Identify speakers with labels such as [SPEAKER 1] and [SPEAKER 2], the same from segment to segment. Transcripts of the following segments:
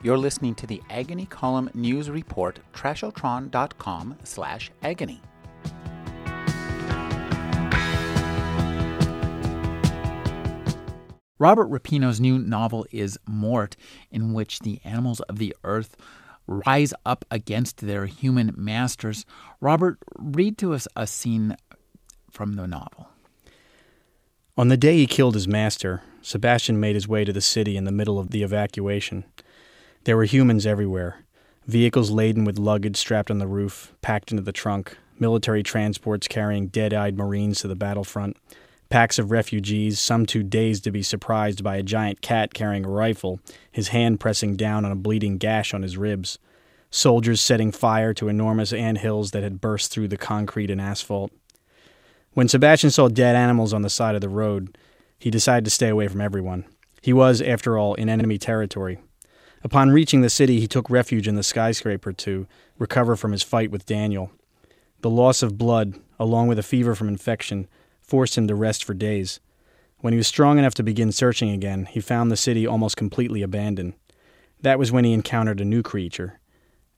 [SPEAKER 1] You're listening to the Agony Column News Report, trashotron.com slash agony. Robert Repino's new novel is Mort, in which the animals of the earth rise up against their human masters. Robert, read to us a scene from the novel.
[SPEAKER 2] On the day he killed his master, Sebastian made his way to the city in the middle of the evacuation. There were humans everywhere vehicles laden with luggage strapped on the roof, packed into the trunk, military transports carrying dead eyed Marines to the battlefront, packs of refugees, some too dazed to be surprised by a giant cat carrying a rifle, his hand pressing down on a bleeding gash on his ribs, soldiers setting fire to enormous ant hills that had burst through the concrete and asphalt. When Sebastian saw dead animals on the side of the road, he decided to stay away from everyone. He was, after all, in enemy territory. Upon reaching the city, he took refuge in the skyscraper to recover from his fight with Daniel. The loss of blood, along with a fever from infection, forced him to rest for days. When he was strong enough to begin searching again, he found the city almost completely abandoned. That was when he encountered a new creature,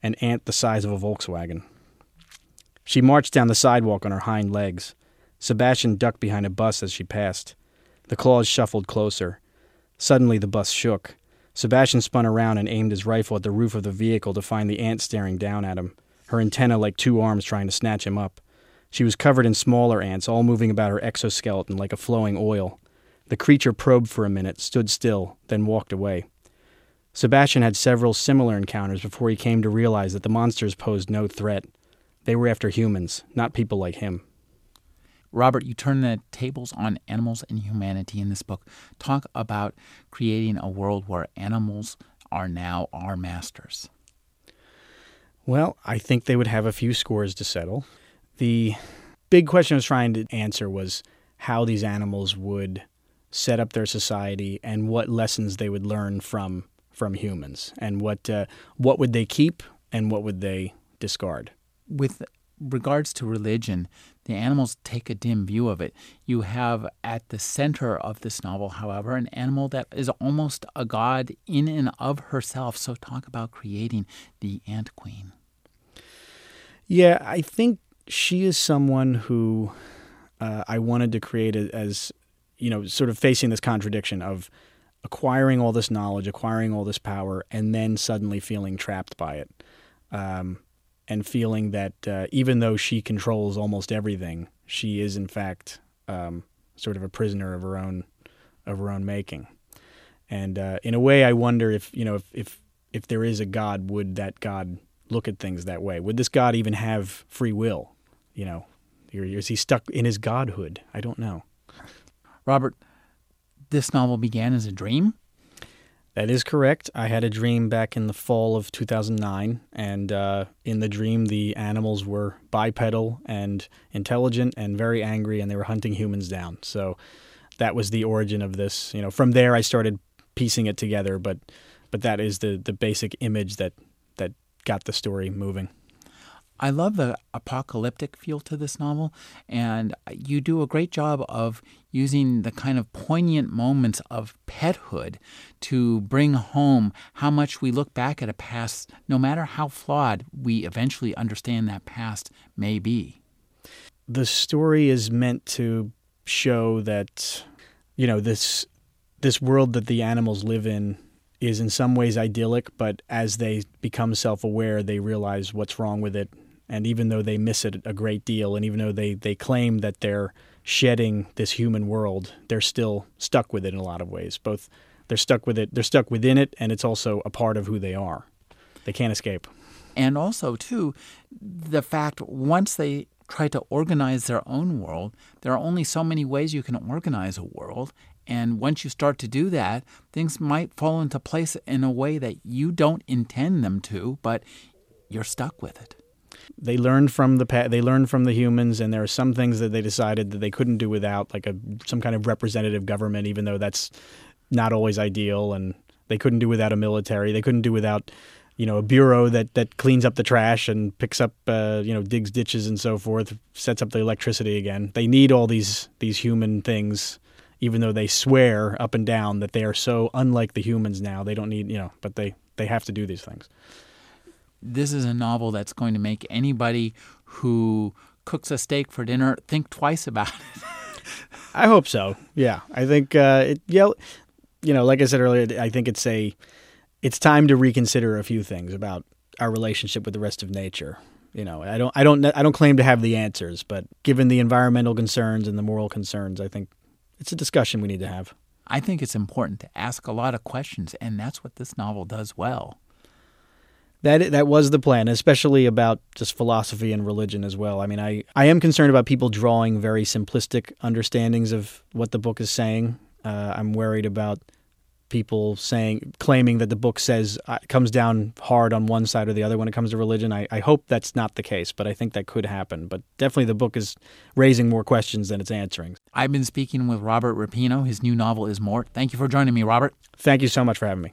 [SPEAKER 2] an ant the size of a Volkswagen. She marched down the sidewalk on her hind legs. Sebastian ducked behind a bus as she passed. The claws shuffled closer. Suddenly the bus shook. Sebastian spun around and aimed his rifle at the roof of the vehicle to find the ant staring down at him, her antenna like two arms trying to snatch him up. She was covered in smaller ants, all moving about her exoskeleton like a flowing oil. The creature probed for a minute, stood still, then walked away. Sebastian had several similar encounters before he came to realize that the monsters posed no threat. They were after humans, not people like him.
[SPEAKER 1] Robert, you turn the tables on animals and humanity in this book. Talk about creating a world where animals are now our masters.
[SPEAKER 2] Well, I think they would have a few scores to settle. The big question I was trying to answer was how these animals would set up their society and what lessons they would learn from from humans and what uh, what would they keep and what would they discard.
[SPEAKER 1] With regards to religion, the animals take a dim view of it. You have at the center of this novel, however, an animal that is almost a god in and of herself. So, talk about creating the ant queen.
[SPEAKER 2] Yeah, I think she is someone who uh, I wanted to create as, you know, sort of facing this contradiction of acquiring all this knowledge, acquiring all this power, and then suddenly feeling trapped by it. Um, and feeling that uh, even though she controls almost everything, she is in fact um, sort of a prisoner of her own of her own making. And uh, in a way, I wonder if you know if, if if there is a God, would that God look at things that way? Would this God even have free will? You know, is he stuck in his godhood? I don't know.
[SPEAKER 1] Robert, this novel began as a dream.
[SPEAKER 2] That is correct. I had a dream back in the fall of 2009, and uh, in the dream, the animals were bipedal and intelligent and very angry, and they were hunting humans down. So that was the origin of this. You know, from there, I started piecing it together, but but that is the the basic image that that got the story moving.
[SPEAKER 1] I love the apocalyptic feel to this novel, and you do a great job of using the kind of poignant moments of pethood to bring home how much we look back at a past, no matter how flawed we eventually understand that past may be.
[SPEAKER 2] The story is meant to show that, you know, this this world that the animals live in is in some ways idyllic, but as they become self aware, they realize what's wrong with it and even though they miss it a great deal, and even though they, they claim that they're shedding this human world, they're still stuck with it in a lot of ways. Both they're stuck with it, they're stuck within it, and it's also a part of who they are. They can't escape.
[SPEAKER 1] And also, too, the fact once they try to organize their own world, there are only so many ways you can organize a world. And once you start to do that, things might fall into place in a way that you don't intend them to, but you're stuck with it
[SPEAKER 2] they learned from the they learned from the humans, and there are some things that they decided that they couldn't do without, like a some kind of representative government, even though that's not always ideal, and they couldn't do without a military. They couldn't do without you know a bureau that that cleans up the trash and picks up uh, you know digs ditches and so forth, sets up the electricity again. They need all these these human things. Even though they swear up and down that they are so unlike the humans now, they don't need, you know, but they, they have to do these things.
[SPEAKER 1] This is a novel that's going to make anybody who cooks a steak for dinner think twice about it.
[SPEAKER 2] I hope so. Yeah, I think uh, it. Yeah, you know, like I said earlier, I think it's a. It's time to reconsider a few things about our relationship with the rest of nature. You know, I don't, I don't, I don't claim to have the answers, but given the environmental concerns and the moral concerns, I think it's a discussion we need to have.
[SPEAKER 1] I think it's important to ask a lot of questions, and that's what this novel does well.
[SPEAKER 2] That that was the plan, especially about just philosophy and religion as well. I mean, I, I am concerned about people drawing very simplistic understandings of what the book is saying. Uh, I'm worried about people saying claiming that the book says uh, comes down hard on one side or the other when it comes to religion. I, I hope that's not the case, but I think that could happen. But definitely, the book is raising more questions than it's answering.
[SPEAKER 1] I've been speaking with Robert Repino. His new novel is Mort. Thank you for joining me, Robert.
[SPEAKER 2] Thank you so much for having me.